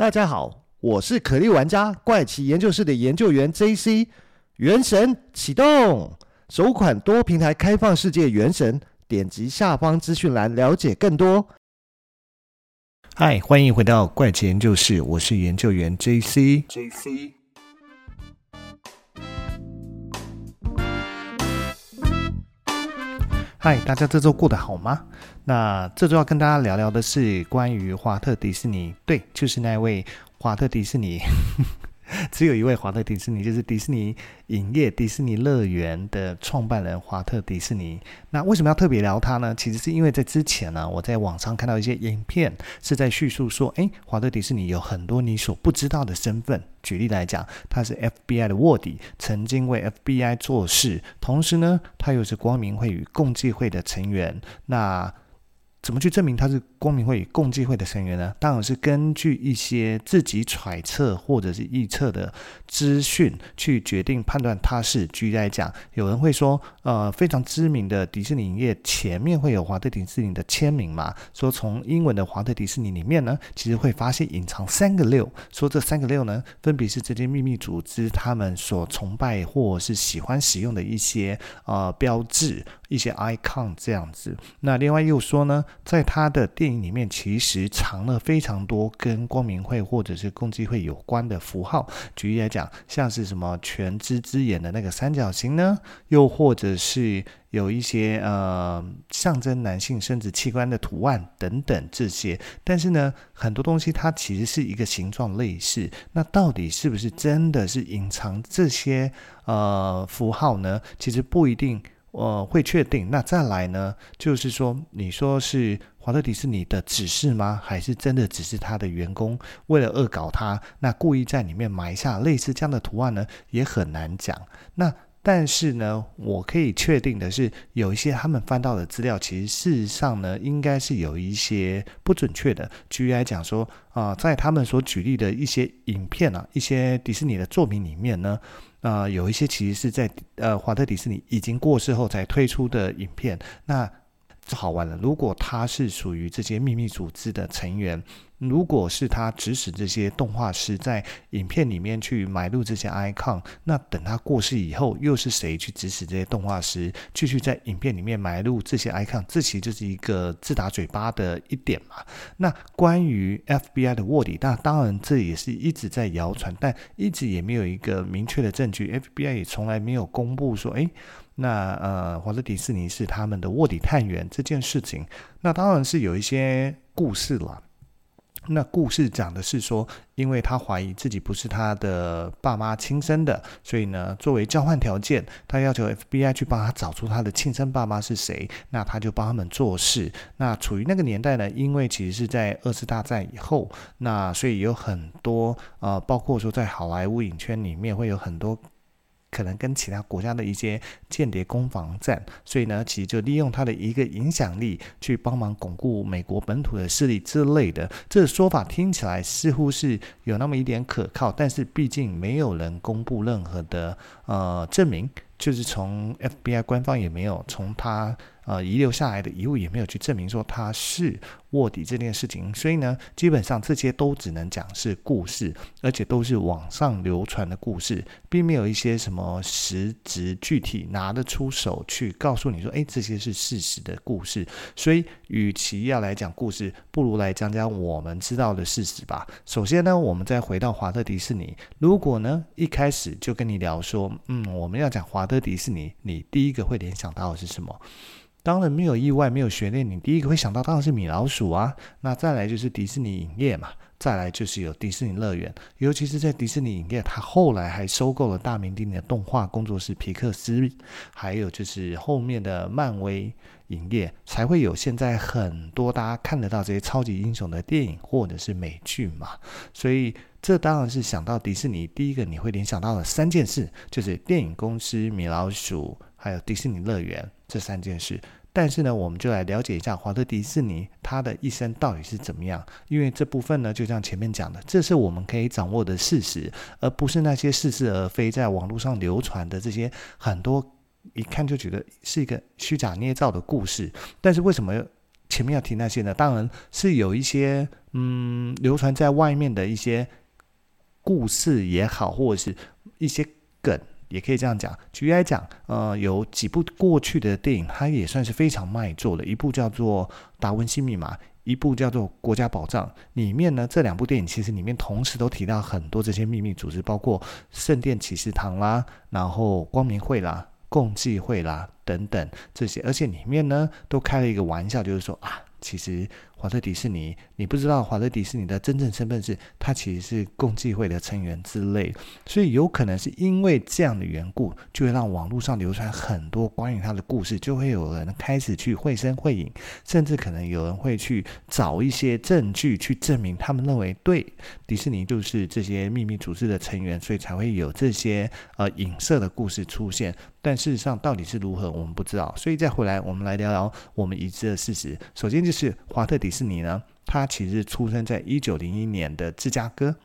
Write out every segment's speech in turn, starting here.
大家好，我是可莉玩家怪奇研究室的研究员 JC。原神启动，首款多平台开放世界原神，点击下方资讯栏了解更多。嗨，欢迎回到怪奇研究室，我是研究员 JC。JC。嗨，大家这周过得好吗？那这周要跟大家聊聊的是关于华特迪士尼，对，就是那位华特迪士尼。只有一位华特迪士尼，就是迪士尼影业、迪士尼乐园的创办人华特迪士尼。那为什么要特别聊他呢？其实是因为在之前呢，我在网上看到一些影片，是在叙述说，诶，华特迪士尼有很多你所不知道的身份。举例来讲，他是 FBI 的卧底，曾经为 FBI 做事，同时呢，他又是光明会与共济会的成员。那怎么去证明他是光明会与共济会的成员呢？当然是根据一些自己揣测或者是预测的资讯去决定判断他是。举例来讲，有人会说，呃，非常知名的迪士尼影业前面会有华特迪士尼的签名嘛？说从英文的华特迪士尼里面呢，其实会发现隐藏三个六，说这三个六呢，分别是这些秘密组织他们所崇拜或是喜欢使用的一些呃标志。一些 icon 这样子，那另外又说呢，在他的电影里面其实藏了非常多跟光明会或者是共济会有关的符号。举例来讲，像是什么全知之眼的那个三角形呢，又或者是有一些呃象征男性生殖器官的图案等等这些。但是呢，很多东西它其实是一个形状类似，那到底是不是真的是隐藏这些呃符号呢？其实不一定。呃，会确定。那再来呢？就是说，你说是华特迪士尼的指示吗？还是真的只是他的员工为了恶搞他，那故意在里面埋下类似这样的图案呢？也很难讲。那但是呢，我可以确定的是，有一些他们翻到的资料，其实事实上呢，应该是有一些不准确的。举例来讲说，啊、在他们所举例的一些影片啊，一些迪士尼的作品里面呢。啊、有一些其实是在呃华特迪士尼已经过世后才推出的影片，那好玩了。如果他是属于这些秘密组织的成员。如果是他指使这些动画师在影片里面去埋入这些 icon，那等他过世以后，又是谁去指使这些动画师继续在影片里面埋入这些 icon？这其实就是一个自打嘴巴的一点嘛。那关于 FBI 的卧底，那当然这也是一直在谣传，但一直也没有一个明确的证据。FBI 也从来没有公布说，诶，那呃，华特迪士尼是他们的卧底探员这件事情。那当然是有一些故事了。那故事讲的是说，因为他怀疑自己不是他的爸妈亲生的，所以呢，作为交换条件，他要求 FBI 去帮他找出他的亲生爸妈是谁。那他就帮他们做事。那处于那个年代呢，因为其实是在二次大战以后，那所以有很多呃，包括说在好莱坞影圈里面会有很多。可能跟其他国家的一些间谍攻防战，所以呢，其实就利用他的一个影响力去帮忙巩固美国本土的势力之类的。这说法听起来似乎是有那么一点可靠，但是毕竟没有人公布任何的呃证明，就是从 FBI 官方也没有从他。呃，遗留下来的遗物也没有去证明说他是卧底这件事情，所以呢，基本上这些都只能讲是故事，而且都是网上流传的故事，并没有一些什么实质具体拿得出手去告诉你说，哎，这些是事实的故事。所以，与其要来讲故事，不如来讲讲我们知道的事实吧。首先呢，我们再回到华特迪士尼，如果呢一开始就跟你聊说，嗯，我们要讲华特迪士尼，你第一个会联想到的是什么？当然没有意外，没有悬念，你第一个会想到当然是米老鼠啊。那再来就是迪士尼影业嘛，再来就是有迪士尼乐园，尤其是在迪士尼影业，它后来还收购了大名鼎鼎的动画工作室皮克斯，还有就是后面的漫威影业，才会有现在很多大家看得到这些超级英雄的电影或者是美剧嘛。所以这当然是想到迪士尼，第一个你会联想到的三件事，就是电影公司、米老鼠，还有迪士尼乐园。这三件事，但是呢，我们就来了解一下华特迪士尼他的一生到底是怎么样。因为这部分呢，就像前面讲的，这是我们可以掌握的事实，而不是那些似是而非在网络上流传的这些很多一看就觉得是一个虚假捏造的故事。但是为什么前面要提那些呢，当然是有一些嗯流传在外面的一些故事也好，或者是一些梗，也可以这样讲。举例来讲，呃，有几部过去的电影，它也算是非常卖座的，一部叫做《达文西密码》。一部叫做《国家宝藏》，里面呢，这两部电影其实里面同时都提到很多这些秘密组织，包括圣殿骑士团啦，然后光明会啦、共济会啦等等这些，而且里面呢都开了一个玩笑，就是说啊，其实。华特迪士尼，你不知道华特迪士尼的真正身份是，他其实是共济会的成员之类，所以有可能是因为这样的缘故，就会让网络上流传很多关于他的故事，就会有人开始去绘声绘影，甚至可能有人会去找一些证据去证明他们认为对迪士尼就是这些秘密组织的成员，所以才会有这些呃影射的故事出现。但事实上到底是如何，我们不知道。所以再回来，我们来聊聊我们已知的事实。首先就是华特迪。迪士尼呢，他其实出生在一九零一年的芝加哥，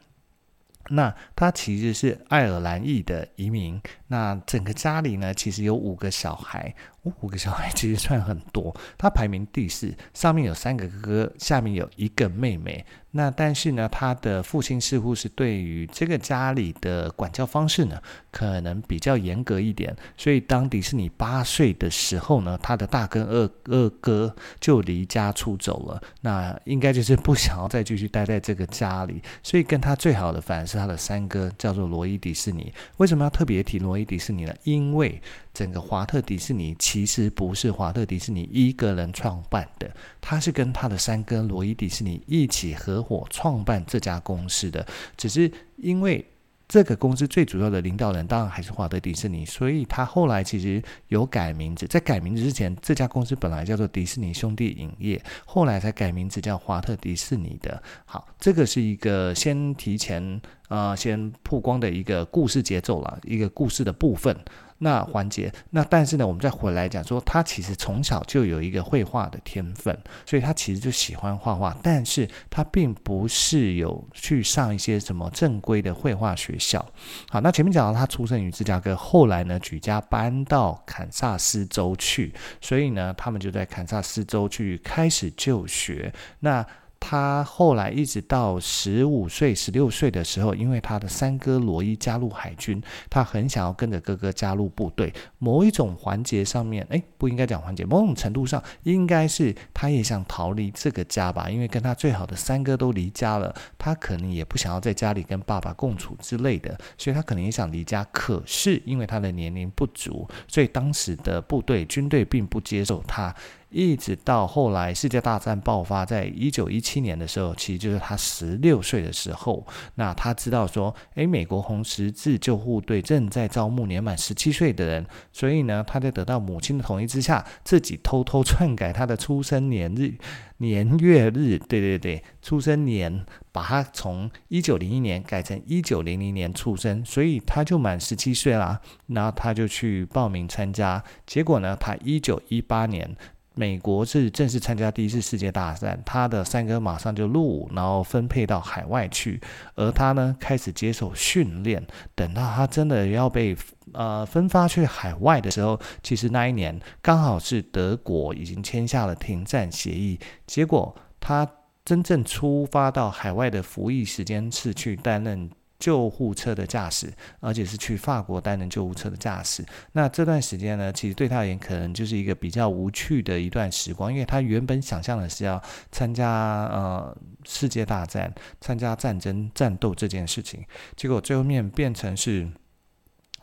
那他其实是爱尔兰裔的移民。那整个家里呢，其实有五个小孩，五个小孩 其实算很多。他排名第四，上面有三个哥哥，下面有一个妹妹。那但是呢，他的父亲似乎是对于这个家里的管教方式呢，可能比较严格一点。所以当迪士尼八岁的时候呢，他的大哥二二哥就离家出走了。那应该就是不想要再继续待在这个家里，所以跟他最好的反而是他的三哥，叫做罗伊迪士尼。为什么要特别提罗罗伊迪士尼呢？因为整个华特迪士尼其实不是华特迪士尼一个人创办的，他是跟他的三哥罗伊迪士尼一起合伙创办这家公司的。只是因为这个公司最主要的领导人当然还是华特迪士尼，所以他后来其实有改名字。在改名字之前，这家公司本来叫做迪士尼兄弟影业，后来才改名字叫华特迪士尼的。好，这个是一个先提前啊、呃，先曝光的一个故事节奏了，一个故事的部分。那环节，那但是呢，我们再回来讲说，他其实从小就有一个绘画的天分，所以他其实就喜欢画画，但是他并不是有去上一些什么正规的绘画学校。好，那前面讲到他出生于芝加哥，后来呢举家搬到堪萨斯州去，所以呢，他们就在堪萨斯州去开始就学。那他后来一直到十五岁、十六岁的时候，因为他的三哥罗伊加入海军，他很想要跟着哥哥加入部队。某一种环节上面，诶，不应该讲环节，某种程度上，应该是他也想逃离这个家吧，因为跟他最好的三哥都离家了，他可能也不想要在家里跟爸爸共处之类的，所以他可能也想离家。可是因为他的年龄不足，所以当时的部队军队并不接受他。一直到后来世界大战爆发，在一九一七年的时候，其实就是他十六岁的时候。那他知道说，诶，美国红十字救护队正在招募年满十七岁的人，所以呢，他在得到母亲的同意之下，自己偷偷篡改他的出生年日、年月日，对对对，出生年，把他从一九零一年改成一九零零年出生，所以他就满十七岁啦。然后他就去报名参加，结果呢，他一九一八年。美国是正式参加第一次世界大战，他的三哥马上就入伍，然后分配到海外去，而他呢，开始接受训练。等到他真的要被呃分发去海外的时候，其实那一年刚好是德国已经签下了停战协议，结果他真正出发到海外的服役时间是去担任。救护车的驾驶，而且是去法国担任救护车的驾驶。那这段时间呢，其实对他而言，可能就是一个比较无趣的一段时光，因为他原本想象的是要参加呃世界大战、参加战争战斗这件事情，结果最后面变成是。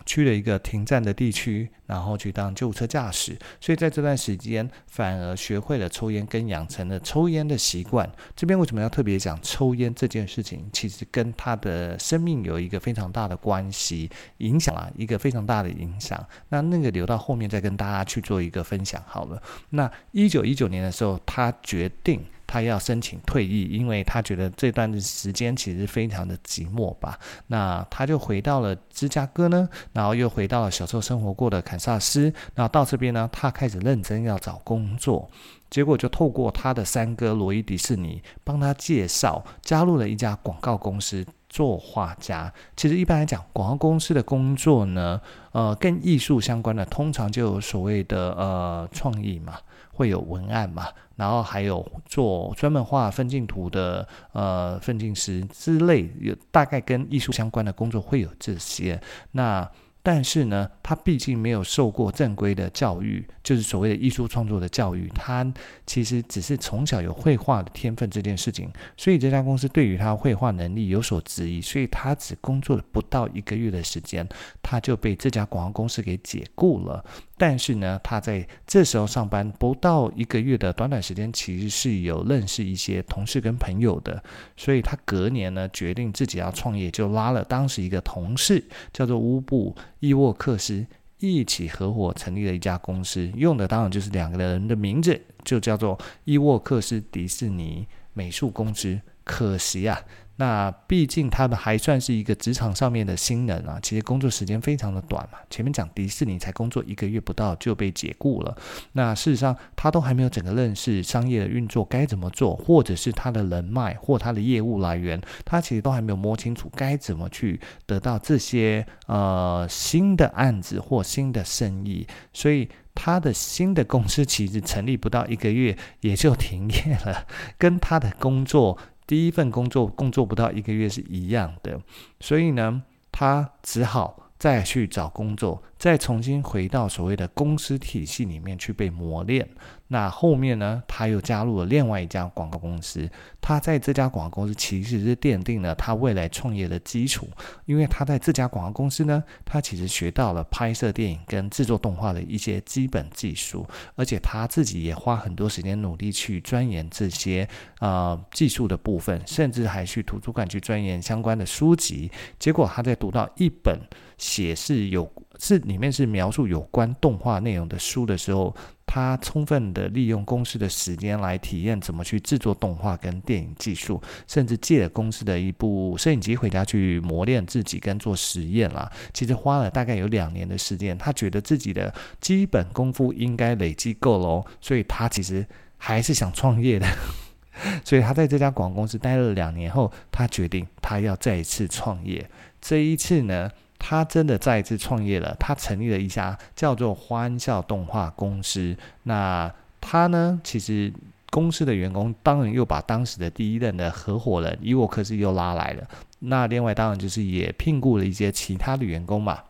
去了一个停战的地区，然后去当救护车驾驶，所以在这段时间反而学会了抽烟，跟养成了抽烟的习惯。这边为什么要特别讲抽烟这件事情？其实跟他的生命有一个非常大的关系，影响啊，一个非常大的影响。那那个留到后面再跟大家去做一个分享好了。那一九一九年的时候，他决定。他要申请退役，因为他觉得这段时间其实非常的寂寞吧。那他就回到了芝加哥呢，然后又回到了小时候生活过的堪萨斯。然后到这边呢，他开始认真要找工作，结果就透过他的三哥罗伊迪士尼帮他介绍，加入了一家广告公司。做画家。其实一般来讲，广告公司的工作呢，呃，跟艺术相关的，通常就有所谓的呃创意嘛，会有文案嘛，然后还有做专门画分镜图的呃分镜师之类，有大概跟艺术相关的工作会有这些。那但是呢，他毕竟没有受过正规的教育，就是所谓的艺术创作的教育。他其实只是从小有绘画的天分这件事情，所以这家公司对于他绘画能力有所质疑，所以他只工作了不到一个月的时间，他就被这家广告公司给解雇了。但是呢，他在这时候上班不到一个月的短短时间，其实是有认识一些同事跟朋友的，所以他隔年呢决定自己要创业，就拉了当时一个同事叫做乌布伊沃克斯一起合伙成立了一家公司，用的当然就是两个人的名字，就叫做伊沃克斯迪士尼美术公司。可惜啊。那毕竟他们还算是一个职场上面的新人啊，其实工作时间非常的短嘛。前面讲迪士尼才工作一个月不到就被解雇了，那事实上他都还没有整个认识商业的运作该怎么做，或者是他的人脉或他的业务来源，他其实都还没有摸清楚该怎么去得到这些呃新的案子或新的生意，所以他的新的公司其实成立不到一个月也就停业了，跟他的工作。第一份工作工作不到一个月是一样的，所以呢，他只好再去找工作，再重新回到所谓的公司体系里面去被磨练。那后面呢，他又加入了另外一家广告公司。他在这家广告公司其实是奠定了他未来创业的基础，因为他在这家广告公司呢，他其实学到了拍摄电影跟制作动画的一些基本技术，而且他自己也花很多时间努力去钻研这些呃技术的部分，甚至还去图书馆去钻研相关的书籍。结果他在读到一本写是有是里面是描述有关动画内容的书的时候。他充分的利用公司的时间来体验怎么去制作动画跟电影技术，甚至借了公司的一部摄影机回家去磨练自己跟做实验啦。其实花了大概有两年的时间，他觉得自己的基本功夫应该累积够了，所以他其实还是想创业的。所以他在这家广告公司待了两年后，他决定他要再一次创业。这一次呢，他真的再一次创业了，他成立了一家叫做欢笑动画公司。那他呢，其实公司的员工当然又把当时的第一任的合伙人伊沃克斯又拉来了。那另外当然就是也聘雇了一些其他的员工嘛。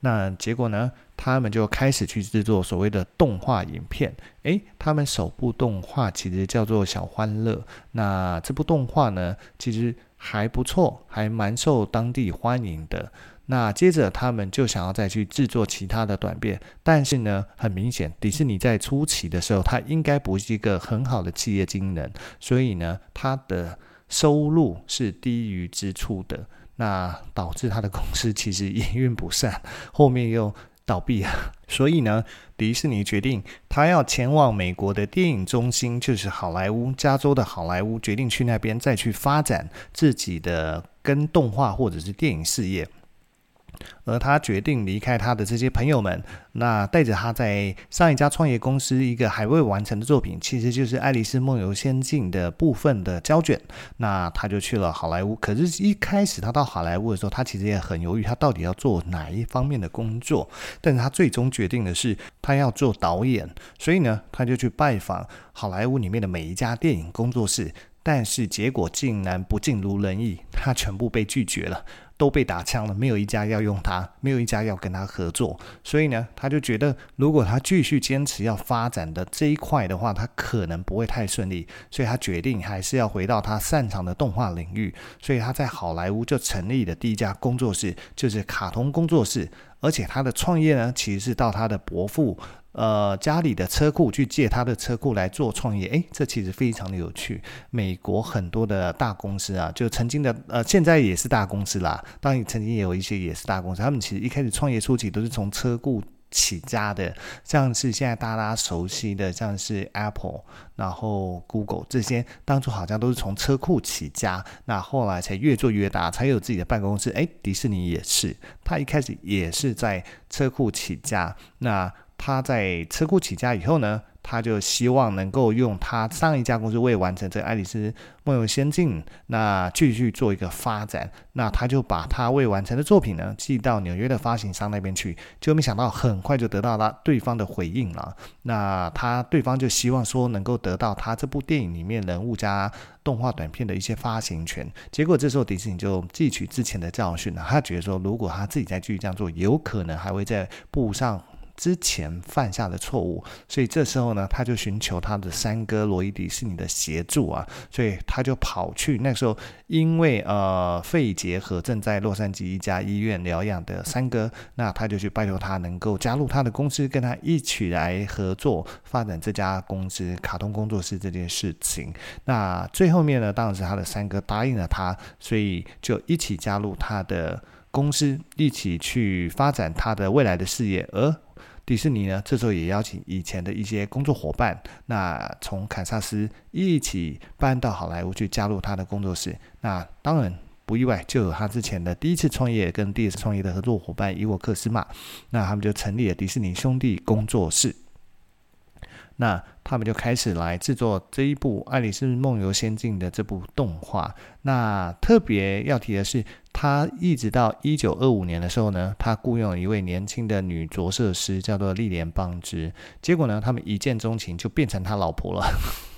那结果呢，他们就开始去制作所谓的动画影片。诶，他们首部动画其实叫做《小欢乐》。那这部动画呢，其实。还不错，还蛮受当地欢迎的。那接着他们就想要再去制作其他的短片，但是呢，很明显，迪士尼在初期的时候，它应该不是一个很好的企业经营人，所以呢，它的收入是低于支出的，那导致它的公司其实营运不善，后面又。倒闭啊！所以呢，迪士尼决定他要前往美国的电影中心，就是好莱坞，加州的好莱坞，决定去那边再去发展自己的跟动画或者是电影事业。而他决定离开他的这些朋友们，那带着他在上一家创业公司一个还未完成的作品，其实就是《爱丽丝梦游仙境》的部分的胶卷。那他就去了好莱坞。可是，一开始他到好莱坞的时候，他其实也很犹豫，他到底要做哪一方面的工作。但是他最终决定的是，他要做导演。所以呢，他就去拜访好莱坞里面的每一家电影工作室，但是结果竟然不尽如人意，他全部被拒绝了。都被打枪了，没有一家要用他，没有一家要跟他合作，所以呢，他就觉得如果他继续坚持要发展的这一块的话，他可能不会太顺利，所以他决定还是要回到他擅长的动画领域，所以他在好莱坞就成立了第一家工作室，就是卡通工作室，而且他的创业呢，其实是到他的伯父。呃，家里的车库去借他的车库来做创业，诶，这其实非常的有趣。美国很多的大公司啊，就曾经的呃，现在也是大公司啦。当然，曾经也有一些也是大公司，他们其实一开始创业初期都是从车库起家的，像是现在大家熟悉的，像是 Apple，然后 Google 这些，当初好像都是从车库起家，那后来才越做越大，才有自己的办公室。诶，迪士尼也是，他一开始也是在车库起家，那。他在车库起家以后呢，他就希望能够用他上一家公司未完成这《爱丽丝梦游仙境》，那继续做一个发展。那他就把他未完成的作品呢寄到纽约的发行商那边去，就没想到很快就得到了对方的回应了。那他对方就希望说能够得到他这部电影里面人物加动画短片的一些发行权。结果这时候迪士尼就汲取之前的教训了，他觉得说如果他自己再继续这样做，有可能还会在步上。之前犯下的错误，所以这时候呢，他就寻求他的三哥罗伊迪士尼的协助啊，所以他就跑去那时候，因为呃肺结核正在洛杉矶一家医院疗养的三哥，那他就去拜托他能够加入他的公司，跟他一起来合作发展这家公司卡通工作室这件事情。那最后面呢，当然是他的三哥答应了他，所以就一起加入他的公司，一起去发展他的未来的事业，而。迪士尼呢，这时候也邀请以前的一些工作伙伴，那从堪萨斯一起搬到好莱坞去加入他的工作室。那当然不意外，就有他之前的第一次创业跟第二次创业的合作伙伴伊沃克斯嘛。那他们就成立了迪士尼兄弟工作室。那他们就开始来制作这一部《爱丽丝梦游仙境》的这部动画。那特别要提的是，他一直到一九二五年的时候呢，他雇佣了一位年轻的女着色师，叫做莉莲邦之。结果呢，他们一见钟情，就变成他老婆了。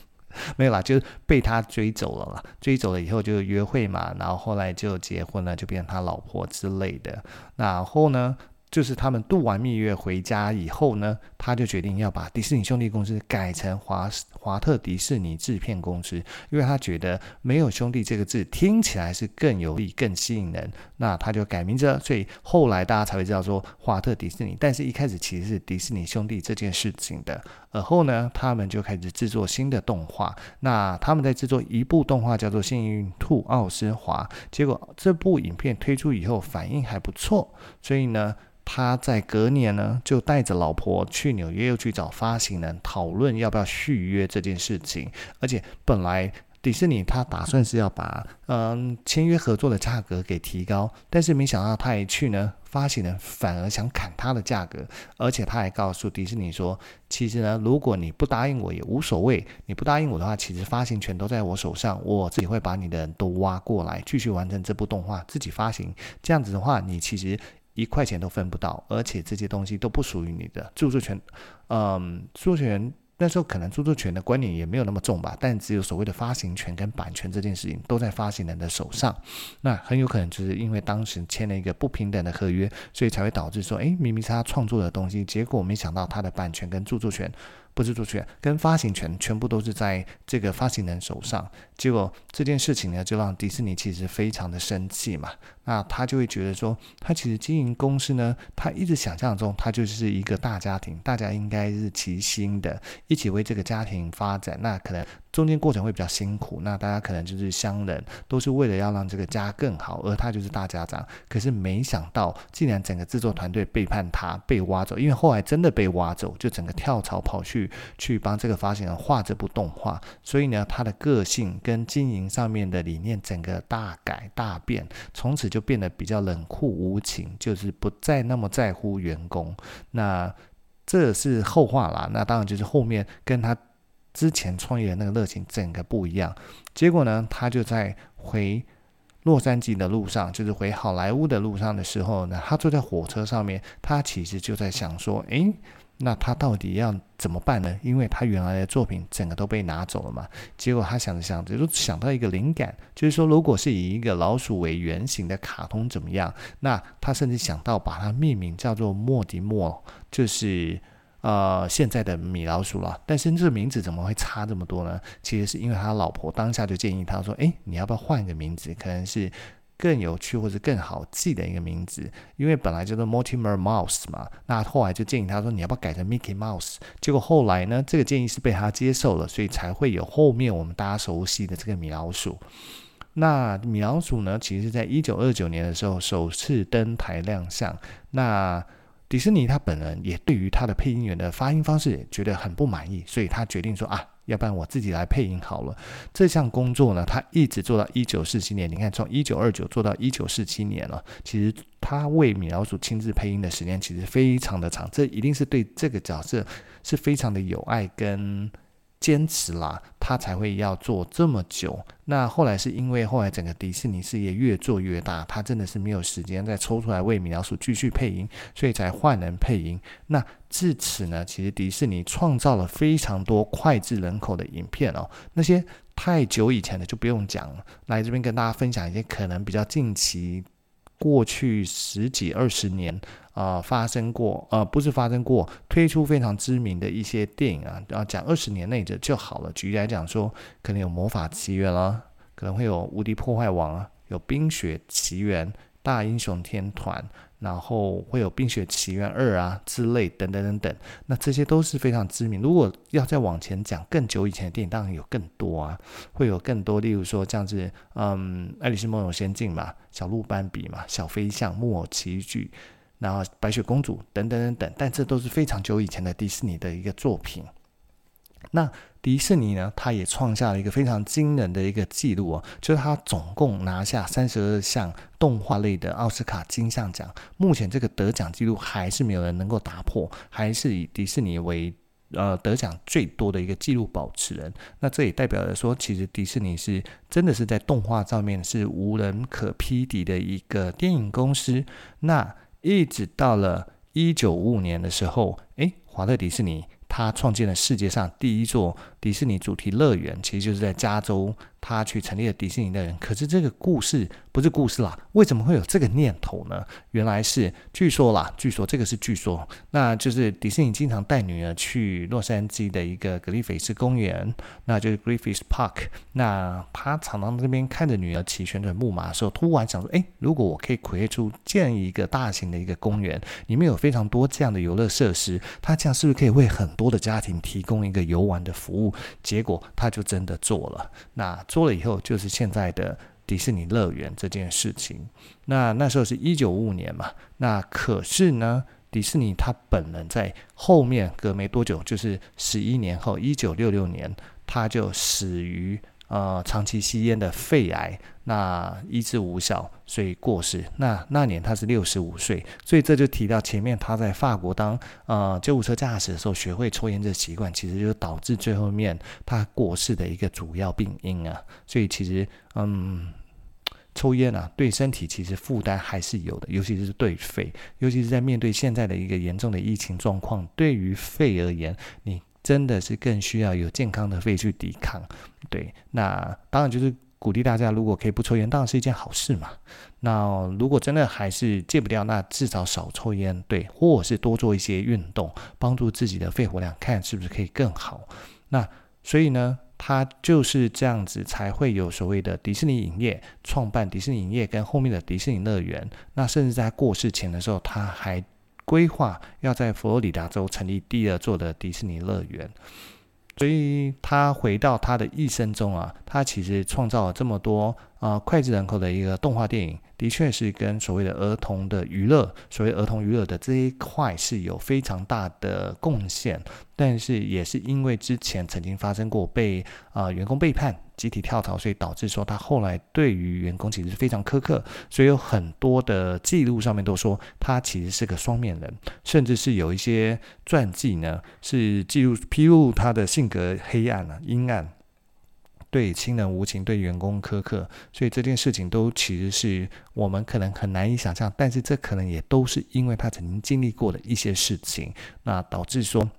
没有啦，就被他追走了啦。追走了以后就约会嘛，然后后来就结婚了，就变成他老婆之类的。然后呢，就是他们度完蜜月回家以后呢，他就决定要把迪士尼兄弟公司改成华华特迪士尼制片公司，因为他觉得没有兄弟这个字听起来是更有力、更吸引人，那他就改名字了。所以后来大家才会知道说华特迪士尼，但是一开始其实是迪士尼兄弟这件事情的。而后呢，他们就开始制作新的动画。那他们在制作一部动画叫做《幸运兔奥斯华》，结果这部影片推出以后反应还不错，所以呢。他在隔年呢，就带着老婆去纽约，又去找发行人讨论要不要续约这件事情。而且本来迪士尼他打算是要把嗯签约合作的价格给提高，但是没想到他一去呢，发行人反而想砍他的价格，而且他还告诉迪士尼说，其实呢，如果你不答应我也无所谓，你不答应我的话，其实发行权都在我手上，我自己会把你的人都挖过来，继续完成这部动画，自己发行。这样子的话，你其实。一块钱都分不到，而且这些东西都不属于你的著作权。嗯，著作权那时候可能著作权的观念也没有那么重吧，但只有所谓的发行权跟版权这件事情都在发行人的手上。那很有可能就是因为当时签了一个不平等的合约，所以才会导致说，诶，明明是他创作的东西，结果没想到他的版权跟著作权。不是著作权跟发行权全部都是在这个发行人手上，结果这件事情呢，就让迪士尼其实非常的生气嘛。那他就会觉得说，他其实经营公司呢，他一直想象中他就是一个大家庭，大家应该是齐心的，一起为这个家庭发展。那可能中间过程会比较辛苦，那大家可能就是相人，都是为了要让这个家更好，而他就是大家长。可是没想到，竟然整个制作团队背叛他，被挖走，因为后来真的被挖走，就整个跳槽跑去。去帮这个发行人画这部动画，所以呢，他的个性跟经营上面的理念整个大改大变，从此就变得比较冷酷无情，就是不再那么在乎员工。那这是后话啦，那当然就是后面跟他之前创业的那个热情整个不一样。结果呢，他就在回洛杉矶的路上，就是回好莱坞的路上的时候呢，他坐在火车上面，他其实就在想说，诶。那他到底要怎么办呢？因为他原来的作品整个都被拿走了嘛。结果他想着想着，就想到一个灵感，就是说，如果是以一个老鼠为原型的卡通怎么样？那他甚至想到把它命名叫做莫迪莫，就是呃现在的米老鼠了。但是这个名字怎么会差这么多呢？其实是因为他老婆当下就建议他说：“诶，你要不要换一个名字？可能是。”更有趣或者更好记的一个名字，因为本来叫做 Mortimer Mouse 嘛，那后来就建议他说，你要不要改成 Mickey Mouse？结果后来呢，这个建议是被他接受了，所以才会有后面我们大家熟悉的这个米老鼠。那米老鼠呢，其实在一九二九年的时候首次登台亮相。那迪士尼他本人也对于他的配音员的发音方式觉得很不满意，所以他决定说啊，要不然我自己来配音好了。这项工作呢，他一直做到一九四七年。你看，从一九二九做到一九四七年了，其实他为米老鼠亲自配音的时间其实非常的长。这一定是对这个角色是非常的有爱跟。坚持啦，他才会要做这么久。那后来是因为后来整个迪士尼事业越做越大，他真的是没有时间再抽出来为米老鼠继续配音，所以才换人配音。那至此呢，其实迪士尼创造了非常多脍炙人口的影片哦。那些太久以前的就不用讲了，来这边跟大家分享一些可能比较近期。过去十几二十年啊、发生过呃，不是发生过，推出非常知名的一些电影啊，啊，讲二十年内的就好了。举例来讲说，可能有《魔法奇缘》啦，可能会有《无敌破坏王》啊，有《冰雪奇缘》、《大英雄天团》。然后会有《冰雪奇缘二》啊之类等等等等，那这些都是非常知名。如果要再往前讲更久以前的电影，当然有更多啊，会有更多，例如说这样子，嗯，《爱丽丝梦游仙境》嘛，《小鹿斑比》嘛，《小飞象》、《木偶奇遇记》，然后《白雪公主》等等等等，但这都是非常久以前的迪士尼的一个作品。那迪士尼呢，它也创下了一个非常惊人的一个记录哦，就是它总共拿下三十二项动画类的奥斯卡金像奖，目前这个得奖记录还是没有人能够打破，还是以迪士尼为呃得奖最多的一个记录保持人。那这也代表着说，其实迪士尼是真的是在动画上面是无人可匹敌的一个电影公司。那一直到了一九五五年的时候，诶，华特迪士尼。他创建了世界上第一座迪士尼主题乐园，其实就是在加州。他去成立了迪士尼的人，可是这个故事不是故事啦，为什么会有这个念头呢？原来是据说啦，据说这个是据说，那就是迪士尼经常带女儿去洛杉矶的一个格里菲斯公园，那就是 Griffith Park。那他常常这边看着女儿骑旋转木马的时候，突然想说：哎，如果我可以 create 出建一个大型的一个公园，里面有非常多这样的游乐设施，他这样是不是可以为很多的家庭提供一个游玩的服务？结果他就真的做了。那。说了以后，就是现在的迪士尼乐园这件事情。那那时候是一九五五年嘛，那可是呢，迪士尼他本人在后面隔没多久，就是十一年后，一九六六年，他就死于。呃，长期吸烟的肺癌，那医治无效，所以过世。那那年他是六十五岁，所以这就提到前面他在法国当呃救护车驾驶的时候学会抽烟这习惯，其实就导致最后面他过世的一个主要病因啊。所以其实嗯，抽烟啊对身体其实负担还是有的，尤其是对肺，尤其是在面对现在的一个严重的疫情状况，对于肺而言，你。真的是更需要有健康的肺去抵抗，对，那当然就是鼓励大家，如果可以不抽烟，当然是一件好事嘛。那如果真的还是戒不掉，那至少少抽烟，对，或者是多做一些运动，帮助自己的肺活量，看是不是可以更好。那所以呢，他就是这样子才会有所谓的迪士尼影业创办迪士尼影业跟后面的迪士尼乐园。那甚至在过世前的时候，他还。规划要在佛罗里达州成立第二座的迪士尼乐园，所以他回到他的一生中啊，他其实创造了这么多啊脍炙人口的一个动画电影，的确是跟所谓的儿童的娱乐，所谓儿童娱乐的这一块是有非常大的贡献，但是也是因为之前曾经发生过被啊员工背叛。集体跳槽，所以导致说他后来对于员工其实是非常苛刻，所以有很多的记录上面都说他其实是个双面人，甚至是有一些传记呢是记录披露他的性格黑暗啊阴暗，对亲人无情，对员工苛刻，所以这件事情都其实是我们可能很难以想象，但是这可能也都是因为他曾经经历过的一些事情，那导致说。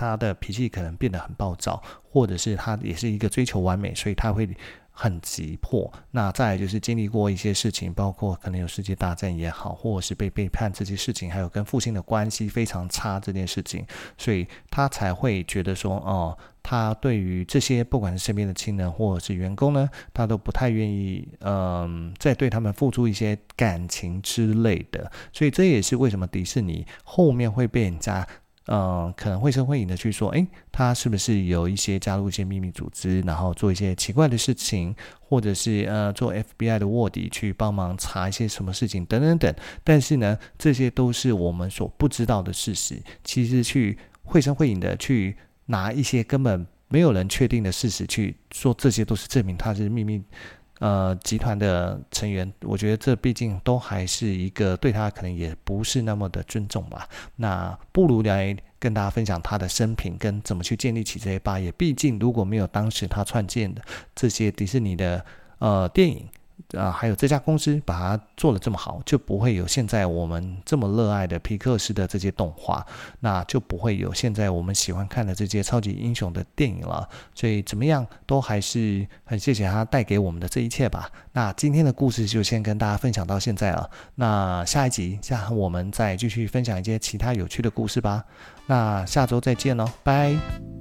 他的脾气可能变得很暴躁，或者是他也是一个追求完美，所以他会很急迫。那再就是经历过一些事情，包括可能有世界大战也好，或者是被背叛这些事情，还有跟父亲的关系非常差这件事情，所以他才会觉得说，哦，他对于这些不管是身边的亲人或者是员工呢，他都不太愿意，嗯，再对他们付出一些感情之类的。所以这也是为什么迪士尼后面会被人家。嗯，可能绘声绘影的去说，诶，他是不是有一些加入一些秘密组织，然后做一些奇怪的事情，或者是呃做 FBI 的卧底去帮忙查一些什么事情等等等。但是呢，这些都是我们所不知道的事实。其实去绘声绘影的去拿一些根本没有人确定的事实去说这些都是证明他是秘密呃集团的成员。我觉得这毕竟都还是一个对他可能也不是那么的尊重吧。那不如来跟大家分享他的生平跟怎么去建立起这些霸业。毕竟如果没有当时他创建的这些迪士尼的呃电影。啊，还有这家公司把它做得这么好，就不会有现在我们这么热爱的皮克斯的这些动画，那就不会有现在我们喜欢看的这些超级英雄的电影了。所以怎么样，都还是很谢谢他带给我们的这一切吧。那今天的故事就先跟大家分享到现在了。那下一集，下我们再继续分享一些其他有趣的故事吧。那下周再见喽，拜。